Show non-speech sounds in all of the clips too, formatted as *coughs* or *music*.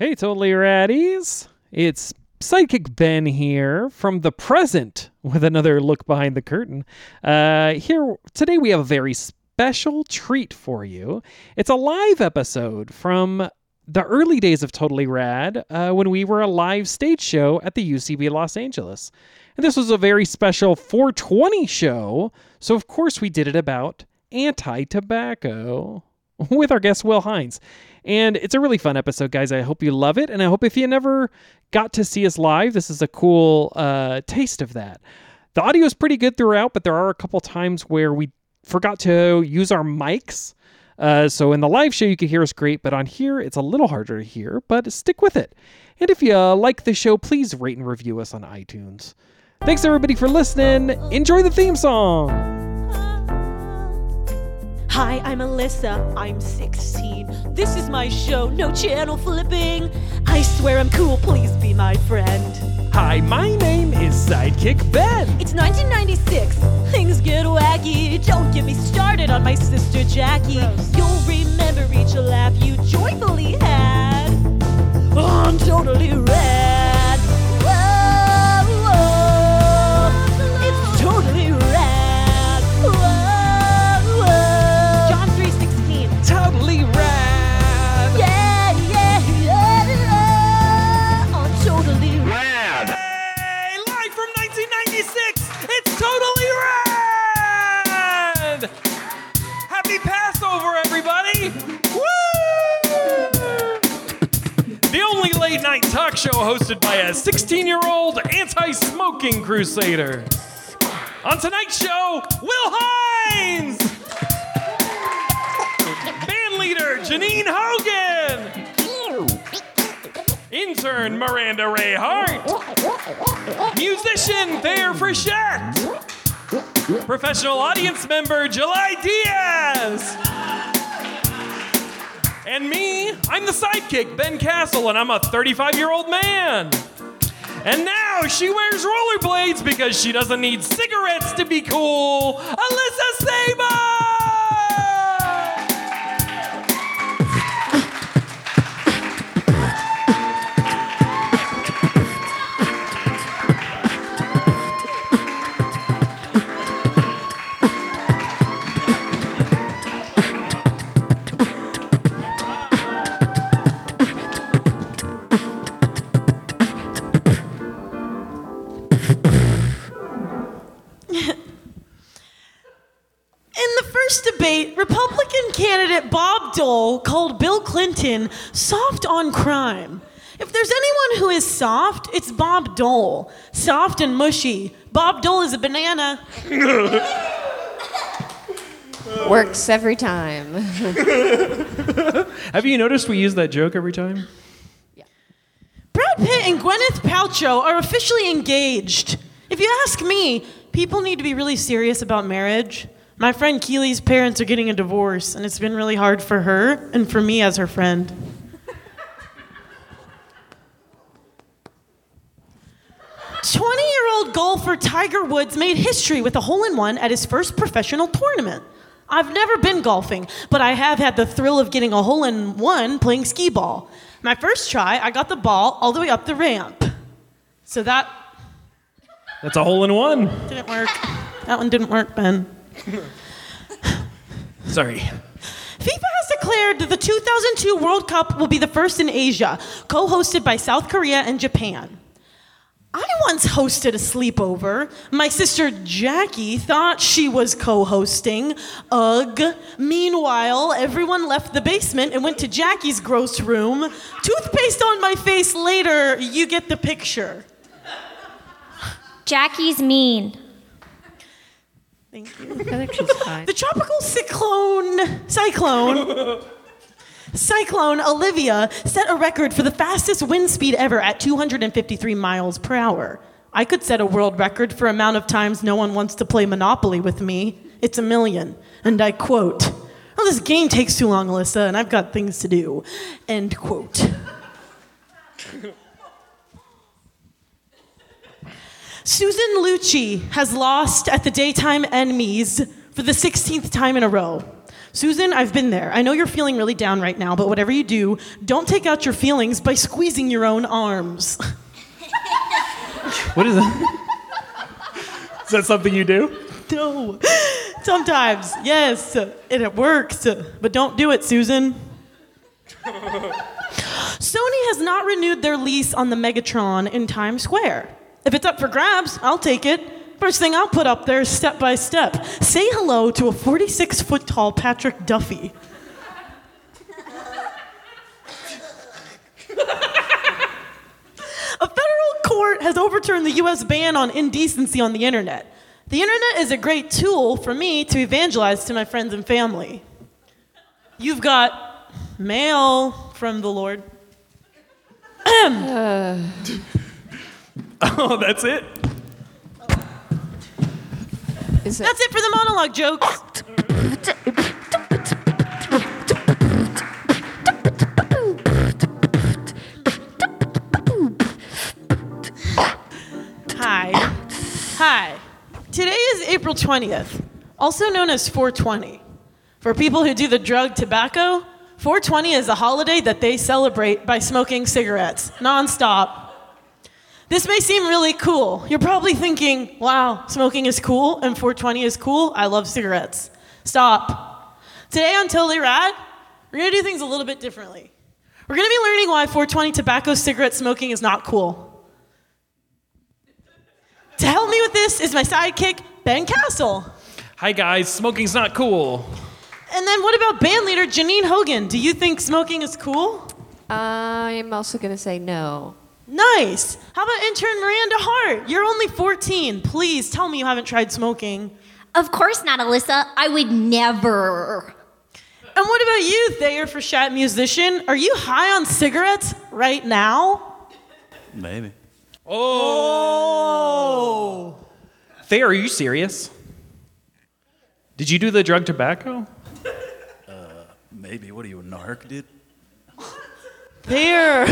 Hey, totally raddies. It's Sidekick Ben here from the present with another look behind the curtain. Uh, here today we have a very special treat for you. It's a live episode from the early days of Totally Rad uh, when we were a live stage show at the UCB Los Angeles. And this was a very special 420 show, so of course we did it about anti tobacco with our guest Will Hines. And it's a really fun episode, guys. I hope you love it. And I hope if you never got to see us live, this is a cool uh, taste of that. The audio is pretty good throughout, but there are a couple times where we forgot to use our mics. Uh, so in the live show, you can hear us great, but on here, it's a little harder to hear, but stick with it. And if you uh, like the show, please rate and review us on iTunes. Thanks everybody for listening. Enjoy the theme song. Hi, I'm Alyssa. I'm 16. This is my show, no channel flipping. I swear I'm cool, please be my friend. Hi, my name is Sidekick Ben. It's 1996. Things get wacky. Don't get me started on my sister Jackie. You'll remember each laugh you joyfully had. I'm totally rad. Only late night talk show hosted by a 16 year old anti smoking crusader. On tonight's show, Will Hines! Band leader, Janine Hogan! Intern, Miranda Ray Hart! Musician Thayer Frechette. Professional audience member July Diaz. And me, I'm the sidekick, Ben Castle, and I'm a 35 year old man. And now she wears rollerblades because she doesn't need cigarettes to be cool. Alyssa Saba! Dole called Bill Clinton soft on crime. If there's anyone who is soft, it's Bob Dole. Soft and mushy. Bob Dole is a banana. *laughs* Works every time. *laughs* Have you noticed we use that joke every time? Yeah. Brad Pitt and Gwyneth Paltrow are officially engaged. If you ask me, people need to be really serious about marriage. My friend Keely's parents are getting a divorce, and it's been really hard for her and for me as her friend. Twenty-year-old golfer Tiger Woods made history with a hole-in-one at his first professional tournament. I've never been golfing, but I have had the thrill of getting a hole-in-one playing skee ball. My first try, I got the ball all the way up the ramp. So that That's a hole in one. didn't work. That one didn't work, Ben. *laughs* Sorry. FIFA has declared that the 2002 World Cup will be the first in Asia, co hosted by South Korea and Japan. I once hosted a sleepover. My sister Jackie thought she was co hosting. Ugh. Meanwhile, everyone left the basement and went to Jackie's gross room. Toothpaste on my face later, you get the picture. Jackie's mean. Thank you. I think she's fine. The tropical cyclone, cyclone, cyclone Olivia set a record for the fastest wind speed ever at 253 miles per hour. I could set a world record for amount of times no one wants to play Monopoly with me. It's a million. And I quote, Oh, this game takes too long, Alyssa, and I've got things to do. End quote. *laughs* Susan Lucci has lost at the daytime Emmys for the 16th time in a row. Susan, I've been there. I know you're feeling really down right now, but whatever you do, don't take out your feelings by squeezing your own arms. What is that? is that something you do? no. Sometimes, yes, and it works, but don't do it, Susan. *laughs* Sony has not renewed their lease on the Megatron in Times Square. If it's up for grabs, I'll take it. First thing I'll put up there is step by step. Say hello to a 46 foot tall Patrick Duffy. a federal court has overturned the US ban on indecency on the internet. The internet is a great tool for me to evangelize to my friends and family. You've got mail from the Lord. *clears throat* Uh. *laughs* Oh, that's it? Is it? That's it for the monologue jokes. Hi. Hi. Today is April 20th, also known as 420. For people who do the drug tobacco, 420 is a holiday that they celebrate by smoking cigarettes nonstop. This may seem really cool. You're probably thinking, wow, smoking is cool and 420 is cool. I love cigarettes. Stop. Today on Totally Rad, we're gonna do things a little bit differently. We're gonna be learning why 420 tobacco cigarette smoking is not cool. To help me with this is my sidekick, Ben Castle. Hi, guys. Smoking's not cool. And then what about band leader Janine Hogan? Do you think smoking is cool? I'm also going to say no. Nice. How about intern Miranda Hart? You're only 14. Please tell me you haven't tried smoking. Of course not, Alyssa. I would never. And what about you, Thayer Frechette musician? Are you high on cigarettes right now? Maybe. Oh. Thayer, are you serious? Did you do the drug tobacco? Uh, Maybe. What are you, a narc, dude? Thayer.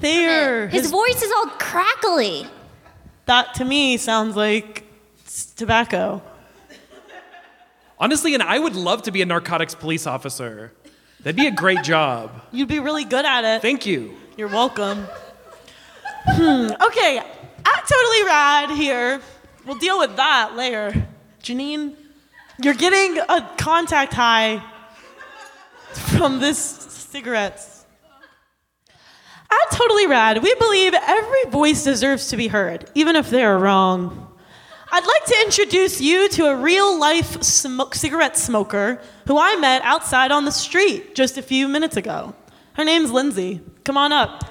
Thayer. His voice is all crackly. That to me sounds like s- tobacco. Honestly, and I would love to be a narcotics police officer. That'd be a great job. *laughs* You'd be really good at it. Thank you. You're welcome. Hmm. Okay, at Totally Rad here, we'll deal with that later. Janine, you're getting a contact high from this cigarettes. At Totally Rad, we believe every voice deserves to be heard, even if they are wrong. I'd like to introduce you to a real life smoke, cigarette smoker who I met outside on the street just a few minutes ago. Her name's Lindsay. Come on up.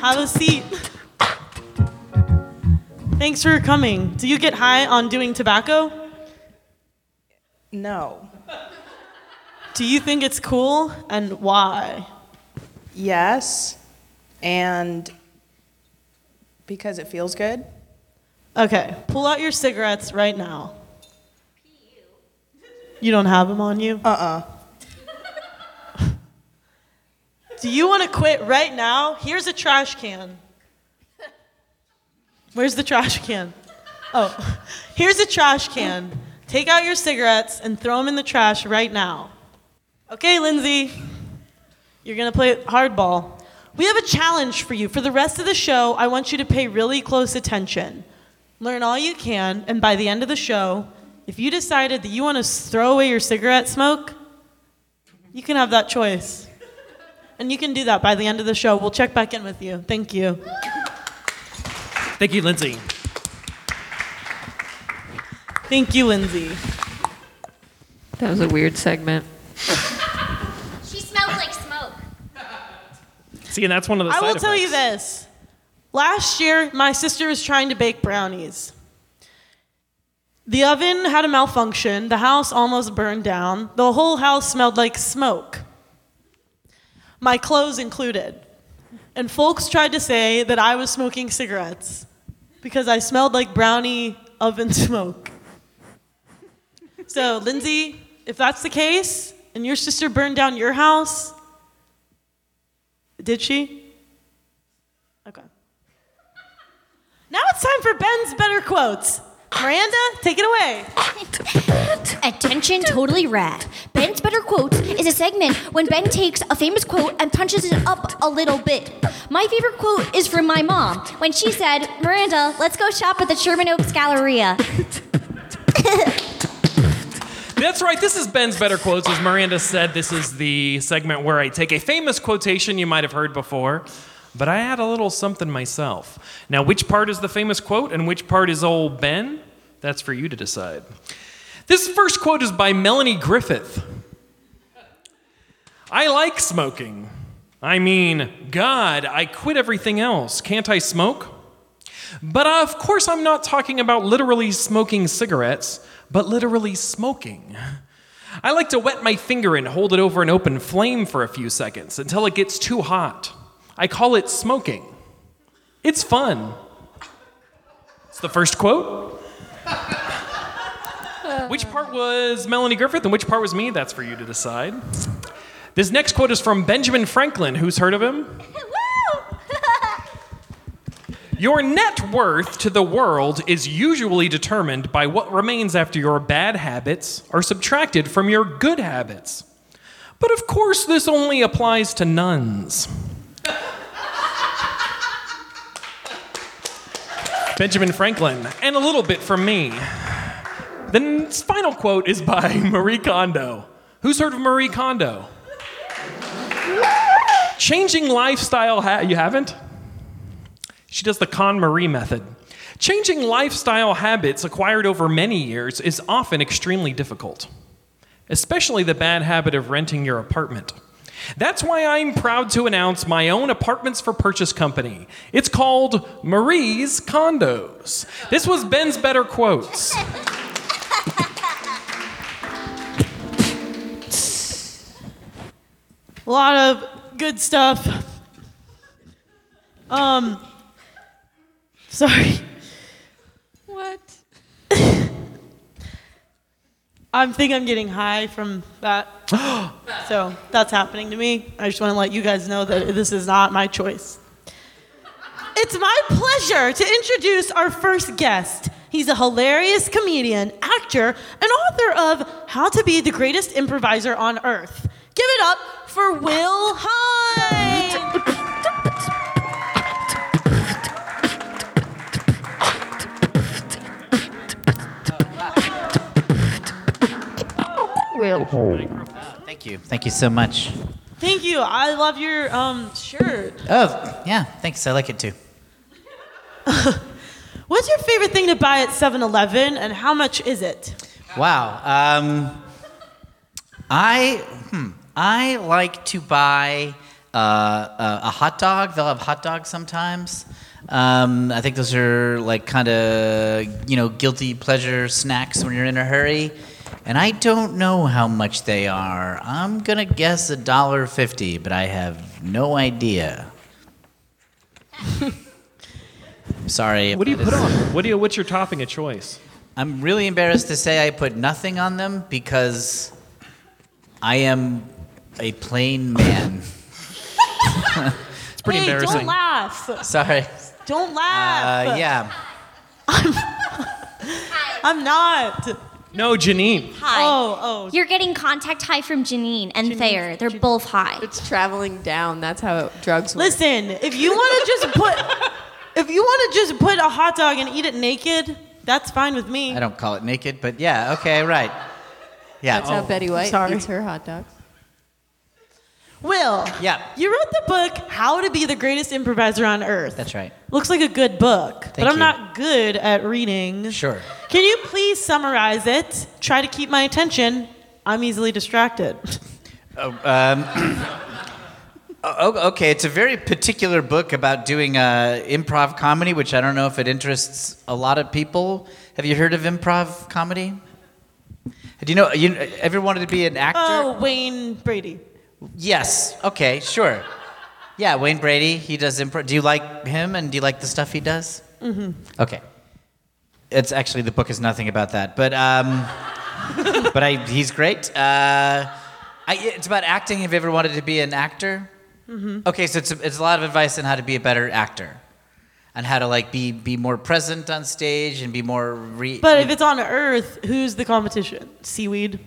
Have a seat. Thanks for coming. Do you get high on doing tobacco? No. Do you think it's cool and why? Yes. And because it feels good. Okay, pull out your cigarettes right now. You don't have them on you? Uh uh *laughs* Do you want to quit right now? Here's a trash can. Where's the trash can? Oh, here's a trash can. Take out your cigarettes and throw them in the trash right now. Okay, Lindsay, you're to play hardball. We have a challenge for you. For the rest of the show, I want you to pay really close attention. Learn all you can, and by the end of the show, if you decided that you want to throw away your cigarette smoke, you can have that choice. And you can do that by the end of the show. We'll check back in with you. Thank you. Thank you, Lindsay. Thank you, Lindsay. That was a weird segment. She smells like smoke. See, and that's one of the I side will tell you this. Last year, my sister was trying to bake brownies. The oven had a malfunction. The house almost burned down. The whole house smelled like smoke. My clothes included. And folks tried to say that I was smoking cigarettes because I smelled like brownie oven *laughs* smoke. So, Lindsay, if that's the case, and your sister burned down your house, did she? Okay. Now it's time for Ben's better quotes. Miranda, take it away. Attention, totally rad. Ben's Better Quotes is a segment when Ben takes a famous quote and punches it up a little bit. My favorite quote is from my mom when she said, Miranda, let's go shop at the Sherman Oaks Galleria. That's right. This is Ben's Better Quotes. As Miranda said, this is the segment where I take a famous quotation you might have heard before, but I add a little something myself. Now, which part is the famous quote and which part is old Ben? That's for you to decide. This first quote is by Melanie Griffith. I like smoking. I mean, God, I quit everything else. Can't I smoke? But uh, of course, I'm not talking about literally smoking cigarettes, but literally smoking. I like to wet my finger and hold it over an open flame for a few seconds until it gets too hot. I call it smoking. It's fun. It's the first quote. which part was Melanie Griffith and which part was me? That's for you to decide. This next quote is from Benjamin Franklin. Who's heard of him? *laughs* Your net worth to the world is usually determined by what remains after your bad habits are subtracted from your good habits. But of course, this only applies to nuns. Benjamin Franklin, and a little bit from me. The final quote is by *laughs* Marie Kondo. Who's heard of Marie Kondo? Changing lifestyle, ha- you haven't? She does the KonMari method. Changing lifestyle habits acquired over many years is often extremely difficult, especially the bad habit of renting your apartment. That's why I'm proud to announce my own apartments for purchase company. It's called Marie's Condos. This was Ben's Better Quotes. A *laughs* lot of good stuff. Um, sorry. What? I think I'm getting high from that. *gasps* so that's happening to me. I just want to let you guys know that this is not my choice. It's my pleasure to introduce our first guest. He's a hilarious comedian, actor, and author of How to Be the Greatest Improviser on Earth. Give it up for Will Hines. Thank you. Thank you so much. Thank you. I love your um, shirt. Oh, yeah. Thanks. I like it too. *laughs* What's your favorite thing to buy at 7 Eleven and how much is it? Wow. Um, I hmm, I like to buy uh, a, a hot dog. They'll have hot dogs sometimes. Um, I think those are like kind of you know guilty pleasure snacks when you're in a hurry. And I don't know how much they are. I'm gonna guess a dollar fifty, but I have no idea. *laughs* Sorry. What do you put is- on? What do you, what's your topping of choice? I'm really embarrassed to say I put nothing on them because I am a plain man. It's pretty hey, embarrassing. Don't laugh. Sorry. Don't laugh. Uh, yeah. *laughs* I'm not. No, Janine. Hi. Oh, oh. You're getting contact high from Janine and Thayer. They're both high. It's traveling down. That's how drugs work. Listen, if you want to just put, *laughs* if you want to just put a hot dog and eat it naked, that's fine with me. I don't call it naked, but yeah, okay, right. Yeah. That's how oh. Betty White sorry. eats her hot dogs. Will. Yeah. You wrote the book How to Be the Greatest Improviser on Earth. That's right. Looks like a good book, but I'm you. not good at reading. Sure. Can you please summarize it? Try to keep my attention. I'm easily distracted. *laughs* *coughs* Oh, okay, it's a very particular book about doing uh, improv comedy, which I don't know if it interests a lot of people. Have you heard of improv comedy? Do you know? You ever wanted to be an actor? Oh, Wayne Brady. Yes. Okay. Sure. Yeah, Wayne Brady. He does improv. Do you like him, and do you like the stuff he does? Mm-hmm. Okay. It's actually the book is nothing about that, but um, *laughs* but I he's great. Uh, I, it's about acting. Have you ever wanted to be an actor? Mm-hmm. Okay, so it's a, it's a lot of advice on how to be a better actor. on how to like be be more present on stage and be more re- But if it's on Earth, who's the competition? Seaweed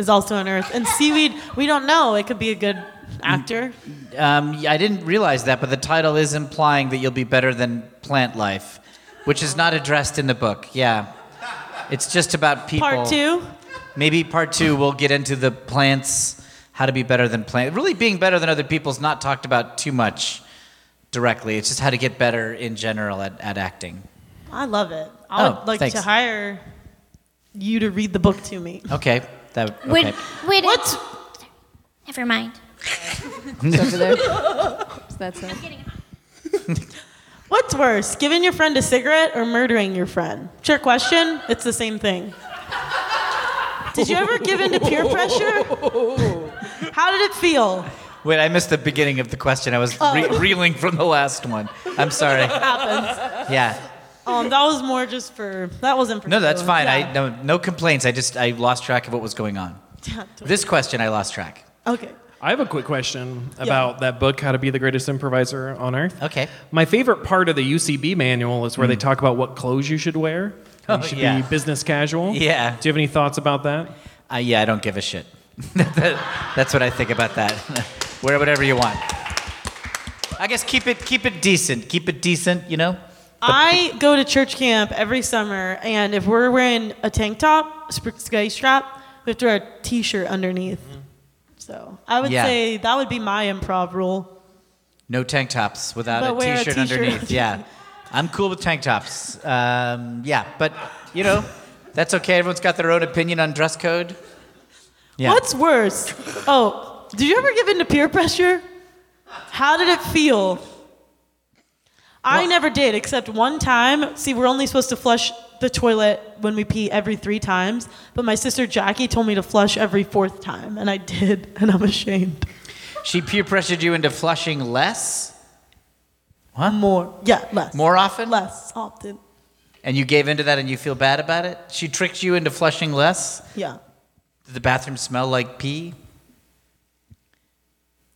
is also on Earth, and seaweed we don't know. It could be a good actor. Um, yeah, I didn't realize that, but the title is implying that you'll be better than plant life, which is not addressed in the book. Yeah. It's just about people. Part two. Maybe part two we'll get into the plants, how to be better than plants. Really being better than other people is not talked about too much directly. It's just how to get better in general at, at acting. I love it. I would Oh, like thanks. to hire you to read the book to me. Okay. That, okay. Wait, wait. What's Never mind. It's over there. So that's it. What's worse, giving your friend a cigarette or murdering your friend? Sure question. It's the same thing. Did you ever give in to peer pressure? *laughs* How did it feel? Wait, I missed the beginning of the question. I was re- oh. reeling from the last one. I'm sorry. Happens. Yeah. Um, that was more just for. That wasn't for. No, that's you. fine. I no, no complaints. I just I lost track of what was going on. *laughs* This question I lost track. Okay. I have a quick question about that book, How to Be the Greatest Improviser on Earth. Okay. My favorite part of the UCB manual is where they talk about what clothes you should wear. Oh, you should yeah. be business casual. *laughs* Yeah. Do you have any thoughts about that? Uh, yeah, I don't give a shit. *laughs* That- that's what I think about that. Wear whatever you want. I guess keep it keep it decent. Keep it decent, you know. I go to church camp every summer, and if we're wearing a tank top, sky strap, we have to wear a t-shirt underneath. So I would Yeah. say that would be my improv rule. No tank tops without a t-shirt t-shirt. underneath. Yeah, I'm cool with tank tops. Um, yeah, but you know, that's okay. Everyone's got their own opinion on dress code. Yeah. What's worse? Oh, did you ever give in to peer pressure? How did it feel? I never did, except one time. See, we're only supposed to flush the toilet when we pee every three times, but my sister Jackie told me to flush every fourth time, and I did, *laughs* and I'm ashamed. She peer pressured you into flushing less. What? More, yeah, less. More often? Less often. And you gave into that and you feel bad about it? She tricked you into flushing less? Yeah. Did the bathroom smell like pee?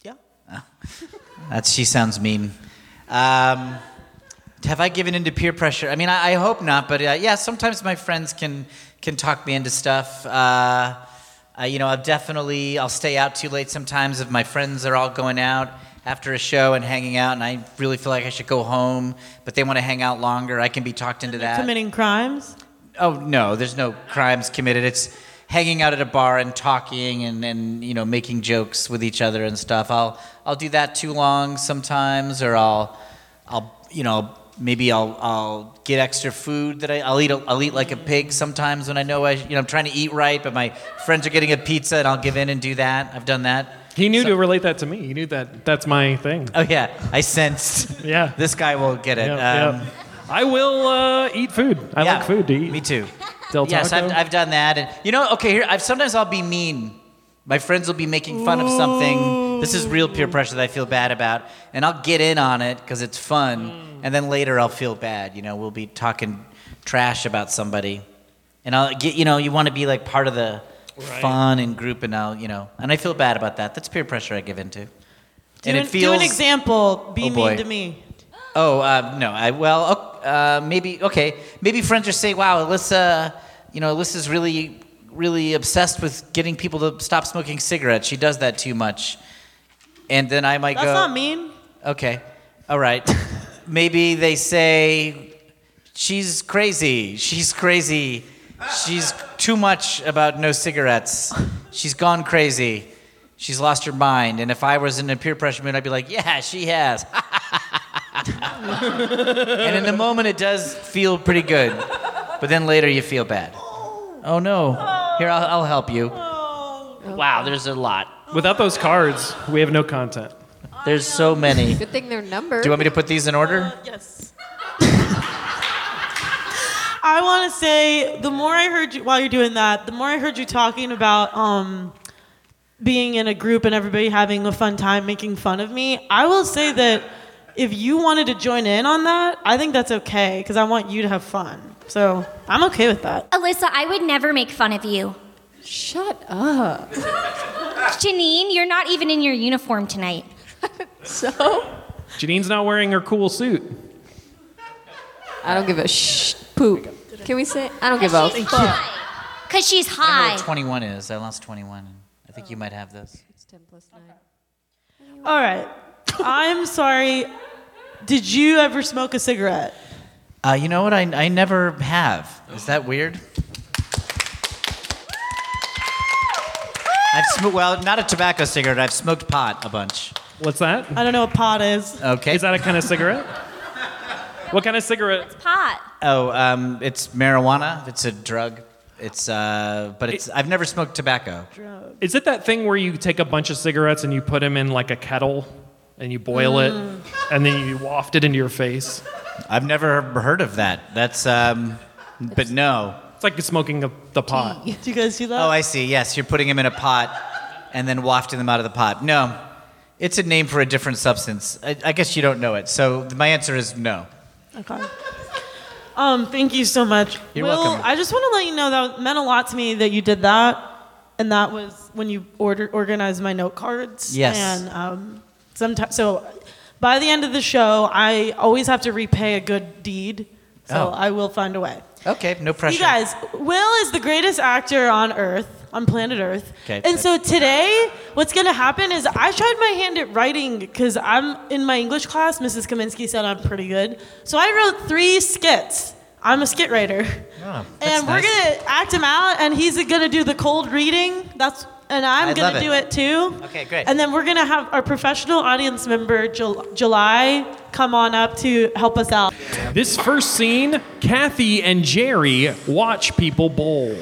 Yeah. That's she sounds mean. Um, have I given into peer pressure? I mean, I, I hope not, but uh, yeah, sometimes my friends can can talk me into stuff. Uh, uh, you know, I've definitely I'll stay out too late sometimes if my friends are all going out after a show and hanging out, and I really feel like I should go home, but they want to hang out longer. I can be talked into that. Committing crimes. Oh no, there's no crimes committed. It's hanging out at a bar and talking and, and you know making jokes with each other and stuff. I'll I'll do that too long sometimes, or I'll I'll you know maybe I'll I'll get extra food that I, I'll eat. A, I'll eat like a pig sometimes when I know I you know I'm trying to eat right, but my friends are getting a pizza and I'll give in and do that. I've done that. He knew to relate that to me. He knew that that's my thing. Oh yeah, I sensed. *laughs* Yeah. this guy will get it. Yep, Um. I will uh, eat food. I yeah, like food to eat. Me too. Del yes, I've, I've done that, and you know, okay, here, I've sometimes I'll be mean. My friends will be making fun of something. This is real peer pressure that I feel bad about, and I'll get in on it because it's fun, and then later I'll feel bad. You know, we'll be talking trash about somebody, and I'll get, you know, you want to be like part of the fun and group, and I'll, you know, and I feel bad about that. That's peer pressure I give into. Do, and an, it feels do an example. Be Oh, boy. mean to me. Oh uh, no, I well uh, maybe okay. Maybe friends are saying, "Wow, Alyssa, you know, Alyssa's really, really obsessed with getting people to stop smoking cigarettes. She does that too much." And then I might That's go, That's not mean. "Okay, all right." *laughs* maybe they say, "She's crazy. She's crazy. She's too much about no cigarettes. She's gone crazy." She's lost her mind, and if I was in a peer pressure mood, I'd be like, "Yeah, she has." *laughs* and in the moment it does feel pretty good but then later you feel bad oh no oh. Here i'll, I'll help you wow there's a lot Without those cards, we have no content. there's so many do Good thing they're numbered. Do you want me to put these in order Yes. I want to say the more I heard you while you're doing that, the more I heard you talking about um, being in a group and everybody having a fun time making fun of me. I will say that if you wanted to join in on that, I think that's okay because I want you to have fun. So I'm okay with that. Alyssa, I would never make fun of you. Shut up. *laughs* Janine, you're not even in your uniform tonight. *laughs* So? Janine's not wearing her cool suit. I don't give a sh poop. Can we say? I don't give a fuck. Because she's I don't know high. what 21 is. I lost 21. I think you might have this. It's 10 plus 9. All right. *laughs* I'm sorry. Did you ever smoke a cigarette? Uh, you know what? I, I never have. Is that weird? I've smoked, well, not a tobacco cigarette. I've smoked pot a bunch. What's that? I don't know what pot is. Okay. Is that a kind of cigarette? What kind of cigarette? It's pot. Oh, um, it's marijuana. It's a drug. It's, uh, but it's. I've never smoked tobacco. Is it that thing where you take a bunch of cigarettes and you put them in like a kettle and you boil it and then you waft it into your face? I've never heard of that. That's, um, but no. It's like smoking a, the pot. *laughs* Do you guys see that? Oh, I see. Yes, you're putting them in a pot and then wafting them out of the pot. No, it's a name for a different substance. I, I guess you don't know it. So my answer is no. Okay. Um, thank you so much. You're Will, welcome. I just want to let you know that meant a lot to me that you did that, and that was when you order organized my note cards. Yes. And um, sometimes, so by the end of the show, I always have to repay a good deed. So Oh. I will find a way. Okay, no pressure. You guys, Will is the greatest actor on Earth, on planet Earth. Okay. And so today, what's going to happen is I tried my hand at writing because I'm in my English class. Mrs. Kaminsky said I'm pretty good. So I wrote three skits. I'm a skit writer. Oh, that's and we're nice. going to act him out, and he's going to do the cold reading. That's and I'm I gonna do it. it too. Okay, great. And then we're going to have our professional audience member, Jul- July, come on up to help us out. This first scene, Kathy and Jerry watch people bowl.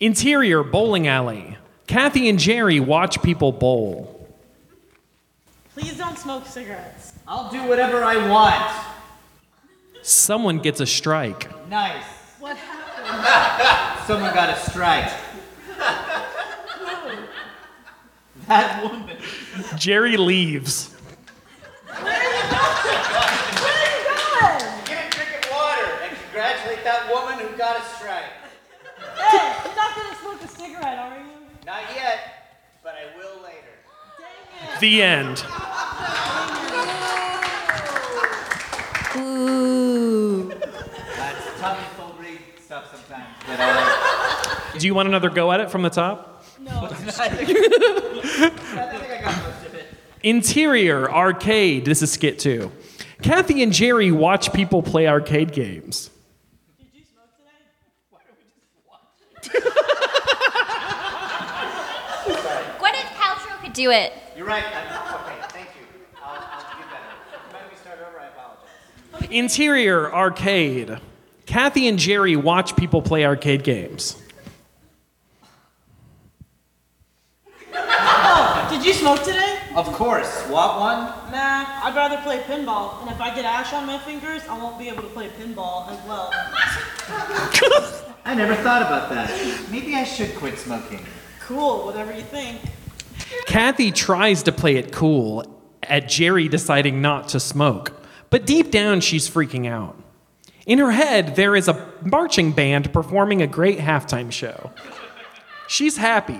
Interior bowling alley. Kathy and Jerry watch people bowl. Please don't smoke cigarettes. I'll do whatever I want. Someone gets a strike. Nice. What happened? Someone got a strike. that woman. Jerry leaves. Where are you going? Give drinking water and congratulate that woman who got a strike. Hey, you're not going to smoke a cigarette, are you? Not yet, but I will later. Dang it. The end. Ooh. That's tummy full read stuff sometimes, but I Do you want another go at it from the top? No. *laughs* Interior arcade. This is skit two. Kathy and Jerry watch people play arcade games. Did you smoke today? Why don't we just watch? *laughs* Gwyneth Paltrow could do it. You're right. I'm, okay, thank you. I'll, I'll do better. Mind if we start over? I apologize. Interior arcade. Kathy and Jerry watch people play arcade games. Oh, did you smoke today? Of course. Want one? Nah, I'd rather play pinball. And if I get ash on my fingers, I won't be able to play pinball as well. I never thought about that. Maybe I should quit smoking. Cool, whatever you think. Kathy tries to play it cool at Jerry deciding not to smoke, but deep down she's freaking out. In her head, there is a marching band performing a great halftime show. She's happy.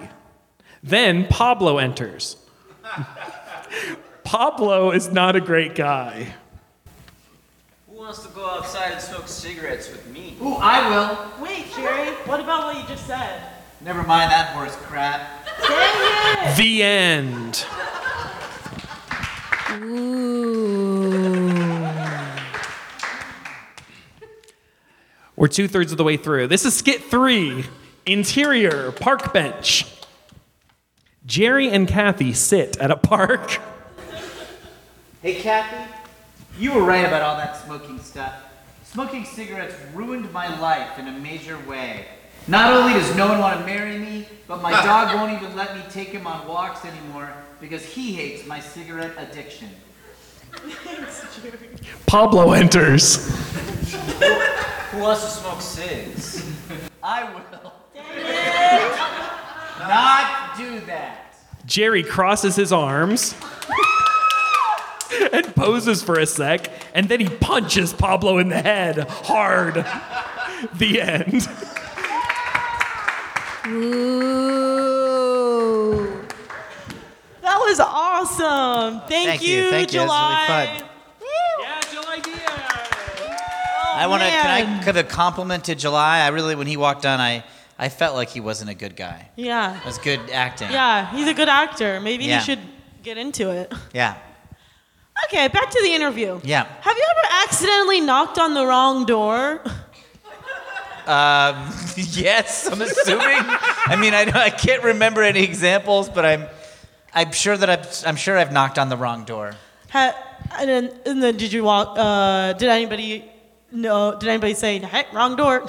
Then Pablo enters. *laughs* Pablo is not a great guy. Who wants to go outside and smoke cigarettes with me? Ooh, I will. Wait, Jerry, what about what you just said? Never mind that horse crap. Dang it! The end. We're two thirds of the way through. This is skit three Interior Park Bench. Jerry and Kathy sit at a park. Hey, Kathy, you were right about all that smoking stuff. Smoking cigarettes ruined my life in a major way. Not only does no one want to marry me, but my *laughs* dog won't even let me take him on walks anymore because he hates my cigarette addiction. Pablo enters. Who wants to smoke cigs? I will. Not do that. Jerry crosses his arms and poses for a sec, and then he punches Pablo in the head hard. The end. Ooh. That was awesome. Thank, Thank you, thank you. That was really July. fun. Yeah, July D. I want to. Can I man. give a compliment to July? I really, when he walked on, I, I felt like he wasn't a good guy. Yeah. It was good acting. Yeah, he's a good actor. Maybe Yeah. he should get into it. Yeah. Okay, back to the interview. Yeah. Have you ever accidentally knocked on the wrong door? Um, *laughs* yes, I'm assuming. I mean, I, I can't remember any examples, but I'm, I'm sure that I've, I'm sure I've knocked on the wrong door. Ha- and then, and then did you walk? Uh, did anybody? No. Did anybody say, "Hey, wrong door"?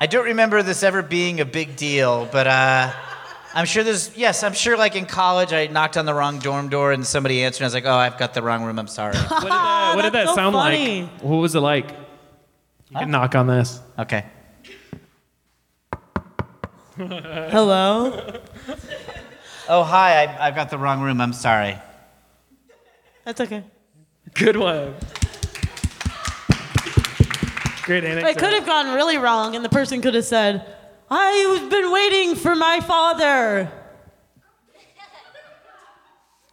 I don't remember this ever being a big deal, but uh, I'm sure there's. Yes, I'm sure. Like in college, I knocked on the wrong dorm door, and somebody answered. And I was like, "Oh, I've got the wrong room. I'm sorry." What did that, what did that so sound funny. like? What was it like? You can knock on this. okay. Hello. Oh, hi. I, I've got the wrong room. I'm sorry. That's okay. Good one. Great anecdote. It could have gone really wrong, and the person could have said, "I've been waiting for my father."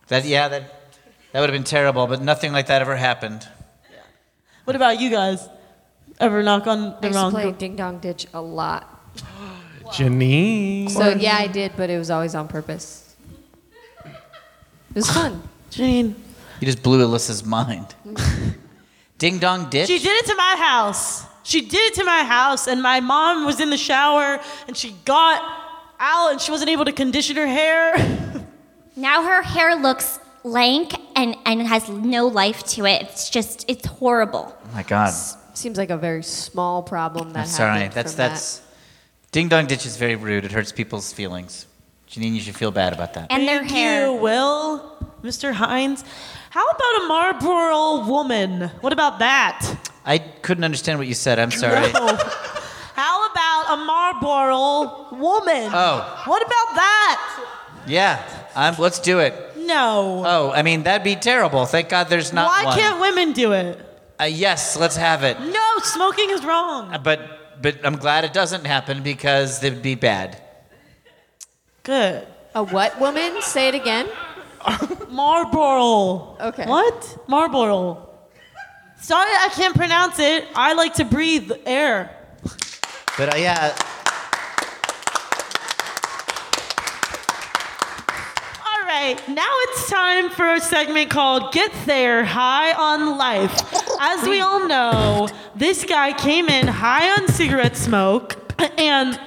That yeah, that that would have been terrible, but nothing like that ever happened. What about you guys? Ever knock on I the used to wrong play door? Ding Dong Ditch a lot. Janine. So yeah, I did, but it was always on purpose. It was fun. *laughs* Janine. You just blew Alyssa's mind. *laughs* Ding dong ditch. She did it to my house. She did it to my house, and my mom was in the shower, and she got out, and she wasn't able to condition her hair. *laughs* Now her hair looks lank and, and has no life to it. It's just, it's horrible. Oh my God. Seems like a very small problem that I'm sorry. happened That's from that's. Ding dong ditch is very rude. It hurts people's feelings. Janine, you should feel bad about that. And their Thank hair. you, Will, Mr. Hines. How about a Marlboro woman? What about that? I couldn't understand what you said. I'm sorry. *laughs* How about a Marlboro woman? Oh. What about that? Yeah, I'm, let's do it. No. Oh, I mean that'd be terrible. Thank God there's not Why one. can't women do it? Uh, yes, let's have it. No, smoking is wrong. Uh, But but I'm glad it doesn't happen because it would be bad. Good. A what woman? Say it again. *laughs* Marlboro. Okay. What? Marlboro. Sorry, I can't pronounce it. I like to breathe air. But uh, yeah, Right, now it's time for a segment called Get There High on Life. As we all know, this guy came in high on cigarette smoke, and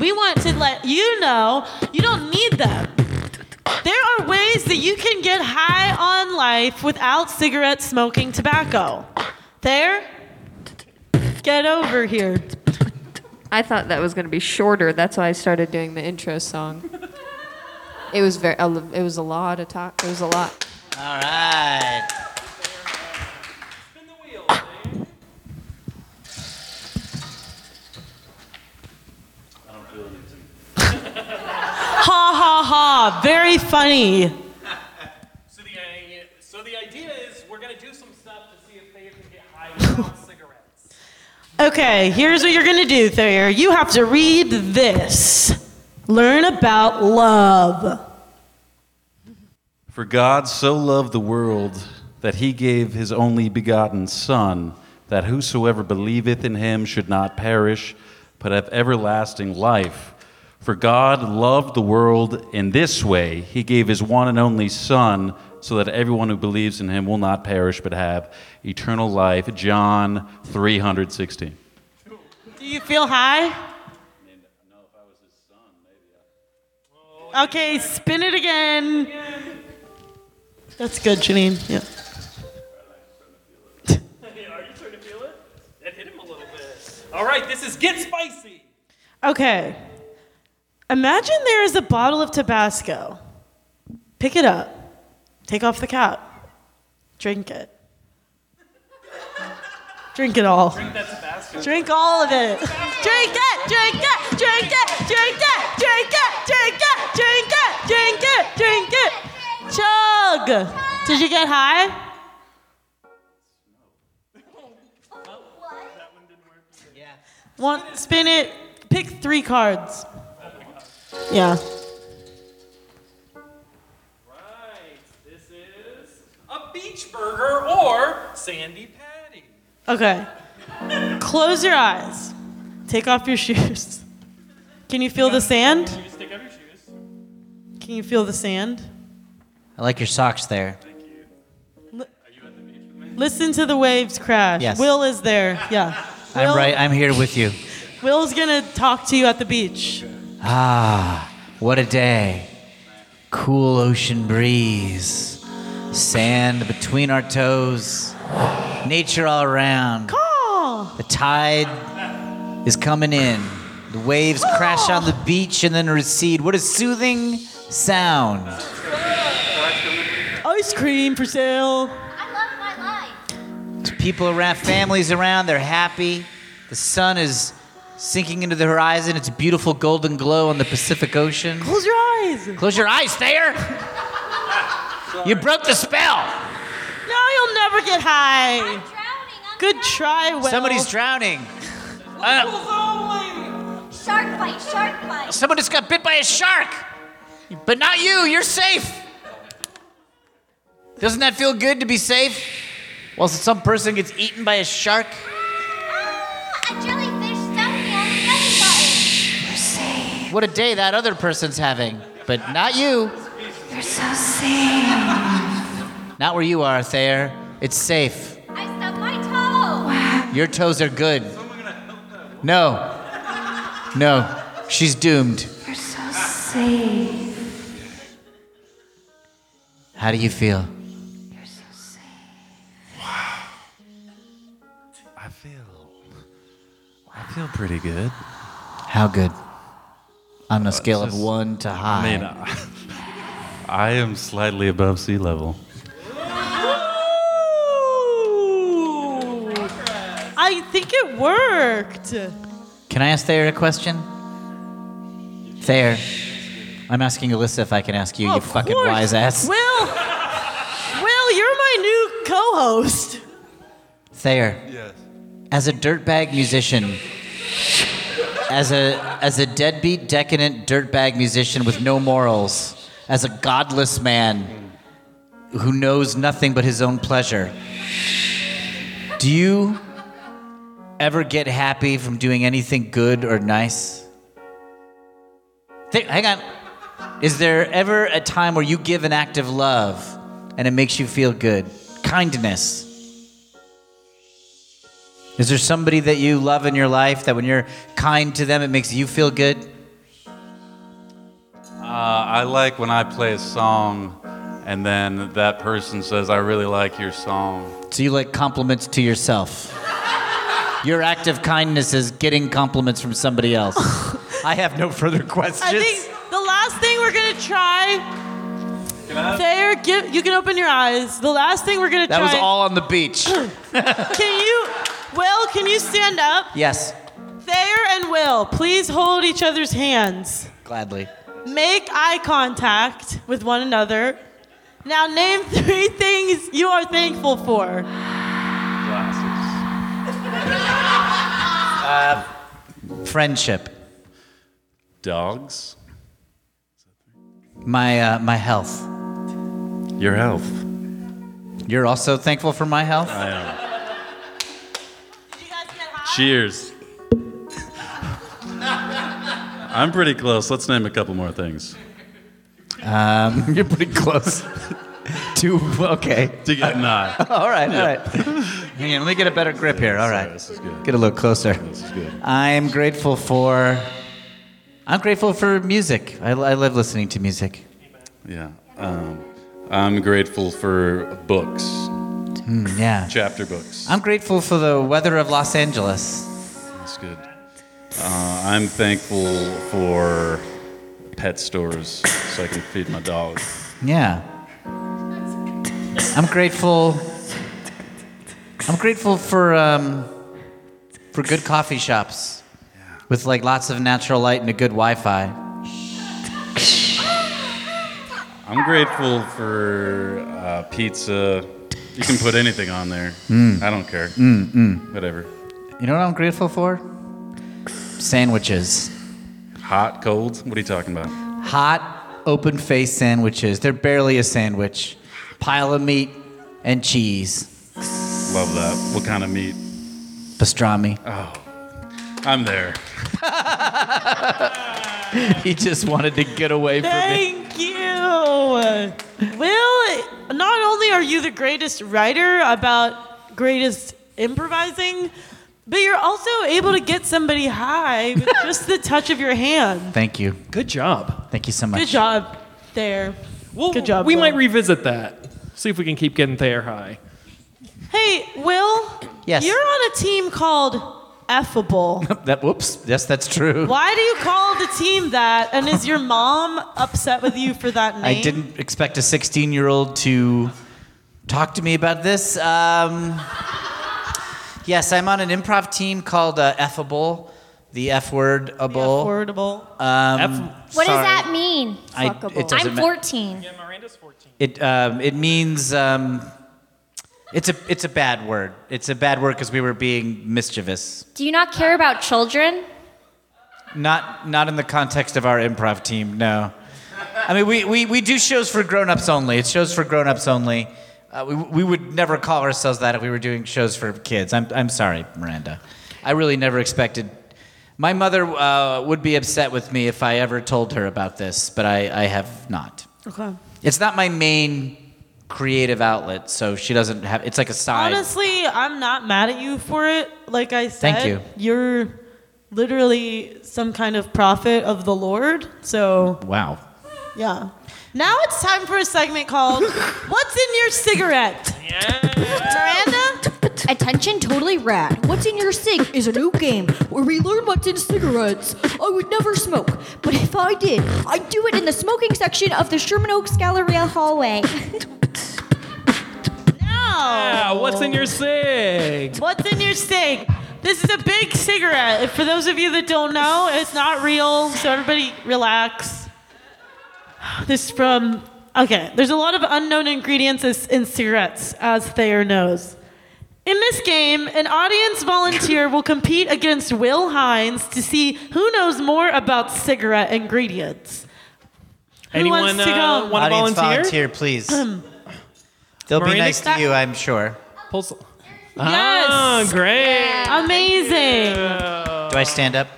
we want to let you know you don't need them. There are ways that you can get high on life without cigarette smoking tobacco. There? Get over here. I thought that was going to be shorter. That's why I started doing the intro song. It was very. It was a lot of talk. It was a lot. all right. Ha ha ha. Very funny. So the, uh, so the idea is we're going to do some stuff to see if they can get high without cigarettes. Okay, here's what you're gonna do, Thayer. You have to read this. Learn about love. For God so loved the world that he gave his only begotten Son, that whosoever believeth in him should not perish, but have everlasting life. For God loved the world in this way He gave his one and only Son, so that everyone who believes in him will not perish, but have eternal life. John 316. Do you feel high? Okay, spin it again. That's good, Janine. Yeah. *laughs* Are you starting to feel it? That hit him a little bit. All right, this is Get Spicy. Okay. Imagine there is a bottle of Tabasco. Pick it up. Take off the cap. Drink it. Drink it all. Drink that Tabasco. Drink all of it. Drink it, drink it, drink it, drink it, drink it, drink it, drink it, drink it, drink it. Chug. Did you get high? One, spin it. Pick three cards. Yeah. Right, this is a beach burger or Sandy Patty. Okay. Close your eyes. Take off your *laughs* shoes. Can you feel the sand? Can you feel the sand? I like your socks there. Listen to the waves crash. Yes. Will is there. Yeah. I'm right. I'm here with you. Will's gonna talk to you at the beach. Ah, what a day. Cool ocean breeze. Sand between our toes. Nature all around. Oh, The tide is coming in. The waves crash on the beach and then recede. What a soothing sound. Ice cream for sale. I love my life. There's people around, families around, they're happy. The sun is sinking into the horizon. It's a beautiful golden glow on the Pacific Ocean. Close your eyes. Close your eyes, Thayer. You broke the spell. No, you'll never get high. I'm Drowning. I'm Good try, Will. Somebody's drowning. Uh, Shark bite, shark bite. someone just got bit by a shark. But not you. You're safe. Doesn't that feel good to be safe? While some person gets eaten by a shark? Ah, a jellyfish stung me on the belly button. What a day that other person's having. But not you. You're so safe. Not where you are, Thayer. It's safe. I stubbed my toe. Your toes are good. No. No. She's doomed. You're so safe. How do you feel? Feel pretty good. How good? On a uh, scale of one to high. I mean, I, I am slightly above sea level. I think it worked. Can I ask Thayer a question? Thayer, I'm asking Alyssa if I can ask you, you fucking course. wise ass. Will, Will, you're my new co-host. Thayer, Yes. as a dirtbag musician, as a as a deadbeat, decadent dirtbag musician with no morals, as a godless man who knows nothing but his own pleasure, do you ever get happy from doing anything good or nice? Think, hang on. Is there ever a time where you give an act of love and it makes you feel good? Kindness. Is there somebody that you love in your life that when you're kind to them, it makes you feel good? Uh, I like when I play a song and then that person says, I really like your song. So you like compliments to yourself. Your act of kindness is getting compliments from somebody else. *laughs* I have no further questions. I think the last thing we're gonna try. Thayer, give, you can open your eyes. The last thing we're gonna try. that was all on the beach. *laughs* Can you, Will? Can you stand up? yes, Thayer and Will, please hold each other's hands. gladly. Make eye contact with one another. Now name three things you are thankful for. Glasses. *laughs* uh, friendship. Dogs. My uh, my health. Your health. You're also thankful for my health. I am. Cheers. I'm pretty close. Let's name a couple more things. Um, *laughs* you're pretty close. *laughs* to okay. To get eye. *laughs* all right, all right. Hang on, let me get a better grip here. All right. This is good. Get a little closer. This is good. I'm grateful for. I'm grateful for music. I, I love listening to music. Yeah. Um, I'm grateful for books, Mm, yeah. chapter books. I'm grateful for the weather of Los Angeles. That's good. Uh, I'm thankful for pet stores so I can feed my dog. Yeah. I'm grateful. I'm grateful for um, for good coffee shops with like lots of natural light and a good Wi-Fi. I'm grateful for uh, pizza. You can put anything on there. Mm. I don't care. Whatever. You know what I'm grateful for? Sandwiches. Hot, cold? What are you talking about? Hot, open faced sandwiches. They're barely a sandwich. Pile of meat and cheese. Love that. What kind of meat? pastrami. Oh, I'm there. *laughs* he just wanted to get away from me. Thank you. Will, not only are you the greatest writer about greatest improvising, but you're also able to get somebody high with *laughs* just the touch of your hand. Thank you. Good job. Thank you so much. Good job there. Well, Good job, We Will. might revisit that. See if we can keep getting Thayer high. Hey, Will. Yes. You're on a team called Effable. *laughs* That whoops. Yes, that's true. Why do you call the team that? And is your mom upset with you for that name? I didn't expect a 16 year old to talk to me about this. Um, yes, I'm on an improv team called uh, Effable, the F word able. Affordable. Um, What sorry. does that mean? I- it doesn't I'm ma- 14. It um, it means um, it's a it's a bad word. It's a bad word because we were being mischievous. Do you not care about children? Not not in the context of our improv team. No. I mean, we, we, we do shows for grown-ups only. It's shows for grown-ups only. Uh, we, we would never call ourselves that if we were doing shows for kids. I'm, I'm sorry, Miranda. I really never expected. My mother uh, would be upset with me if I ever told her about this, but I, I have not. Okay. It's not my main creative outlet, so she doesn't have. It's like a side. Honestly, I'm not mad at you for it. Like I said, Thank you. You're literally some kind of prophet of the Lord. So, Wow. yeah. Now it's time for a segment called *laughs* What's in Your Cigarette? Yeah. Miranda? Attention, totally rad. What's in your cig is a new game where we learn what's in cigarettes. I would never smoke, but if I did, I'd do it in the smoking section of the Sherman Oaks Galleria hallway. *laughs* Yeah, what's in your cig? What's in your cig? This is a big cigarette. For those of you that don't know, it's not real, so everybody relax. This is from, okay, there's a lot of unknown ingredients in cigarettes, as Thayer knows. In this game, an audience volunteer will compete against Will Hines to see who knows more about cigarette ingredients. Who Anyone wants to uh, go? want to Audience volunteer? volunteer, please. *clears throat* They'll be Miranda- nice to you, I'm sure. Pulse- Yes. Ah, great. Amazing. Do I stand up?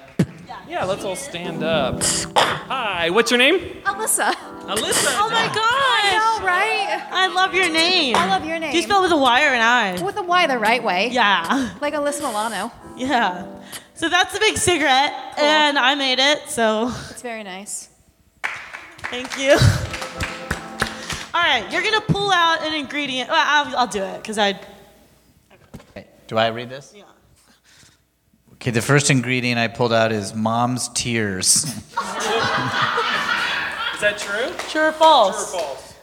Yeah, let's all stand up. Hi, what's your name? Alyssa. Alyssa. Oh my gosh. All right. I love your name. I love your name. Do you spell with a Y or an I? With a Y the right way. Yeah. Like Alyssa Milano. Yeah. So that's the big cigarette, and I made it, so It's very nice. thank you. All right, you're gonna pull out an ingredient. Well, I'll, I'll do it because I. Okay, Do I read this? Yeah. Okay, the first ingredient I pulled out is mom's tears. *laughs* Is that true? True or false? True or false?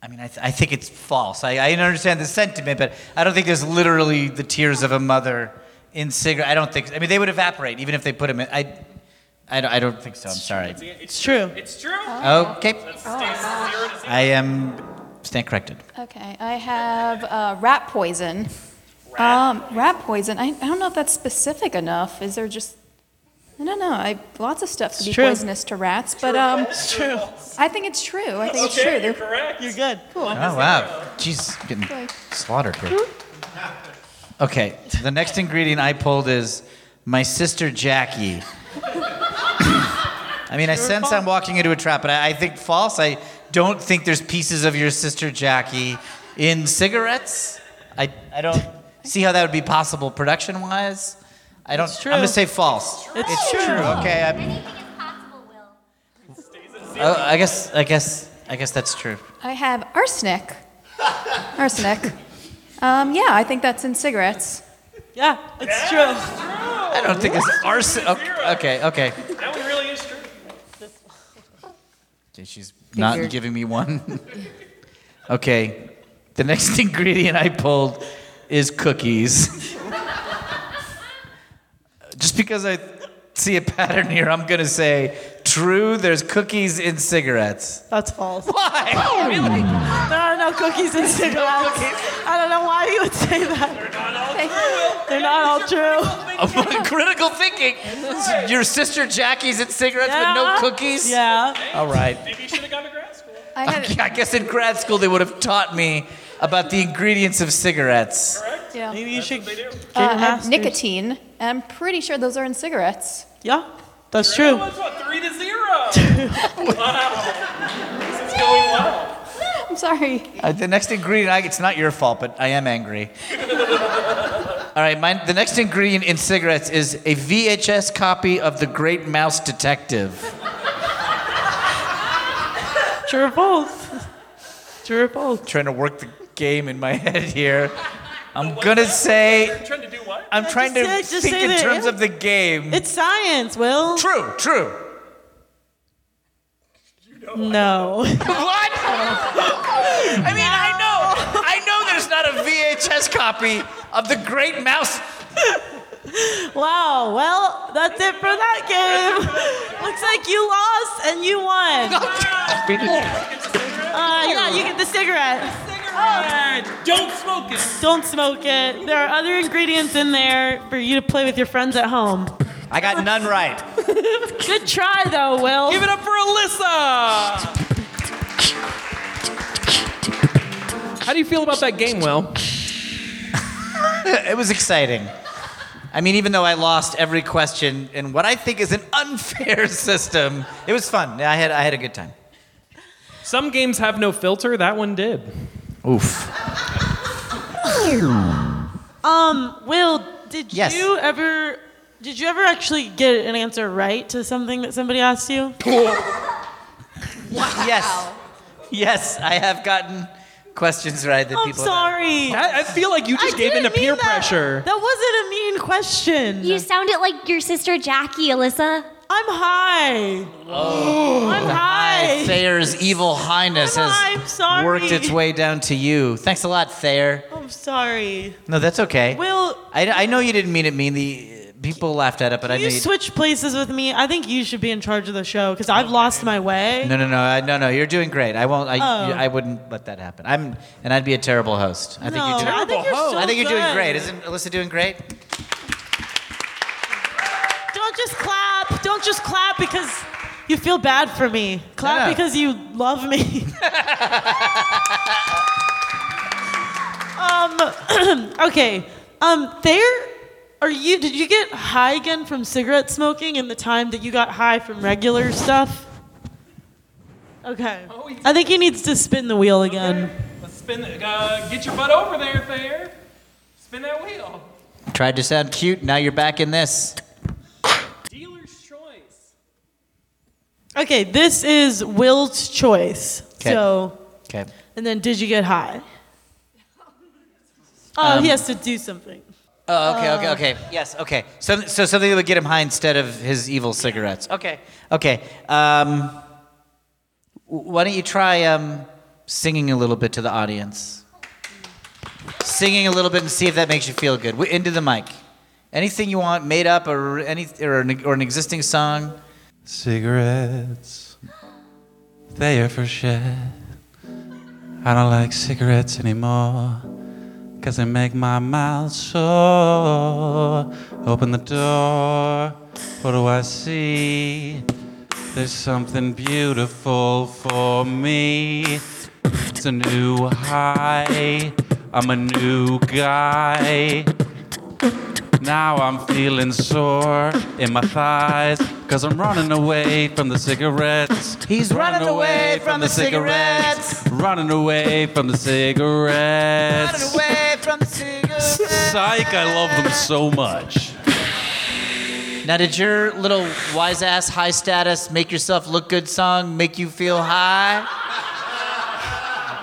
I mean, I, th- I think it's false. I, I understand the sentiment, but I don't think there's literally the tears of a mother in cigarette. I don't think. I mean, they would evaporate even if they put them in. I, I, don't, I don't think so. I'm sorry. It's true. It's true. Okay. I am stand corrected. Okay, I have uh, rat poison. Um, rat poison. I, I don't know if that's specific enough. Is there just I don't know. I lots of stuff could be true. poisonous to rats, but um, It's true. I think it's true. I think it's true. They're- correct. You're good. Cool. Oh wow, jeez, getting slaughtered here. Okay, the next ingredient I pulled is my sister Jackie. I mean, I sense I'm walking into a trap, but I, I think false. I don't think there's pieces of your sister Jackie in cigarettes. I, I don't see how that would be possible production wise. I don't. It's true. I'm gonna say false. It's, true. Okay. I, Anything is possible, Will. oh, I guess. I guess. I guess that's true. I have arsenic. arsenic. Um, yeah, I think that's in cigarettes. Yeah, it's true. I don't think it's arson. Okay. Okay. okay. That one really is true. Okay, she's not Figured. giving me one. *laughs* okay, the next *laughs* ingredient I pulled is cookies. *laughs* Just because I see a pattern here, I'm gonna say true. There's cookies in cigarettes. That's false. Why? *laughs* really? There are no cookies in *laughs* cigarettes. I don't know why you would say that. They're not all true. *laughs* Critical thinking. Your sister Jackie's in cigarettes, but no Yeah. cookies. Yeah. All right. Maybe you should have gone to grad school. I have I guess in grad school they would have taught me about the ingredients of cigarettes. Correct. Yeah. Maybe you should. Uh, get I have masters. nicotine, and I'm pretty sure those are in cigarettes. Yeah, that's true. That's what, three to zero. *laughs* wow. This is going well. I'm sorry. Uh, the next ingredient, I, it's not your fault, but I am angry. *laughs* All right, mine, the next ingredient in cigarettes is a VHS copy of The Great Mouse Detective. True or false? True or false? trying to work the game in my *laughs* head here. I'm gonna say I'm trying to just say- think in the terms an- of the game. It's science, Will. true, true. No. *laughs* What? I mean, I know, I know. There's not a VHS copy of the Great Mouse. wow. Well, that's it for that game. Looks like you lost and you won. Uh, yeah, you get the cigarette. Cigarette. Don't smoke it. Don't smoke it. There are other ingredients in there for you to play with your friends at home. I got none right. *laughs* Good try, though, Will. Give it up for Alyssa. How do you feel about that game, Will? *laughs* it was exciting. I mean, even though I lost every question in what I think is an unfair *laughs* system, it was fun. I had, I had a good time. Some games have no filter. That one did. Oof. Um, Will, did Yes. you ever did you ever actually get an answer right to something that somebody asked you? *laughs* Yes. Yes, I have gotten questions right that people. I'm sorry. I, I feel like you just I gave in to peer that. pressure. That wasn't a mean question. You sounded like your sister Jackie, Alyssa. I'm high. Oh, I'm high. Thayer's evil highness has I'm sorry. worked its way down to you. Thanks a lot, Thayer. I'm sorry. No, that's okay. Will, I, I know you didn't mean it mean. The uh, people laughed at it, but I you know you. switch places with me. I think you should be in charge of the show because I've lost my way. No, no, no, I, no, no. You're doing great. I won't. I, Oh. I wouldn't let that happen. I'm, and I'd be a terrible host. I think you're doing. I think you're so I think you're doing good. great. Isn't Alyssa doing great? Don't just clap. Don't just clap because you feel bad for me. Clap No, no. because you love me. *laughs* um. *clears throat* okay. Um. There. Are you? Did you get high again from cigarette smoking in the time that you got high from regular stuff? Okay. I think he needs to spin the wheel again. Let's spin. Uh, get your butt over there, Thayer. Spin that wheel. Tried to sound cute. Now you're back in this. Dealer's choice. Okay. This is Will's choice. 'Kay. So. Okay. And then, did you get high? *laughs* Oh, Um, he has to do something. Oh, okay, Uh. okay, okay. Yes, okay. So, so something that would get him high instead of his evil cigarettes. Okay, okay. Um, why don't you try um, singing a little bit to the audience? Singing a little bit and see if that makes you feel good. Into the mic. Anything you want, made up or any or an, or an existing song. Cigarettes, they are for shit. I don't like cigarettes anymore, cause they make my mouth sore. Open the door, what do I see? There's something beautiful for me. It's a new high, I'm a new guy. Now I'm feeling sore in my thighs, cause I'm running away from the cigarettes. He's running away from the cigarettes. Running away from the cigarettes. Running away from the cigarettes. Psych, I love them so much. Now, did your little wise ass high status make yourself look good song make you feel high?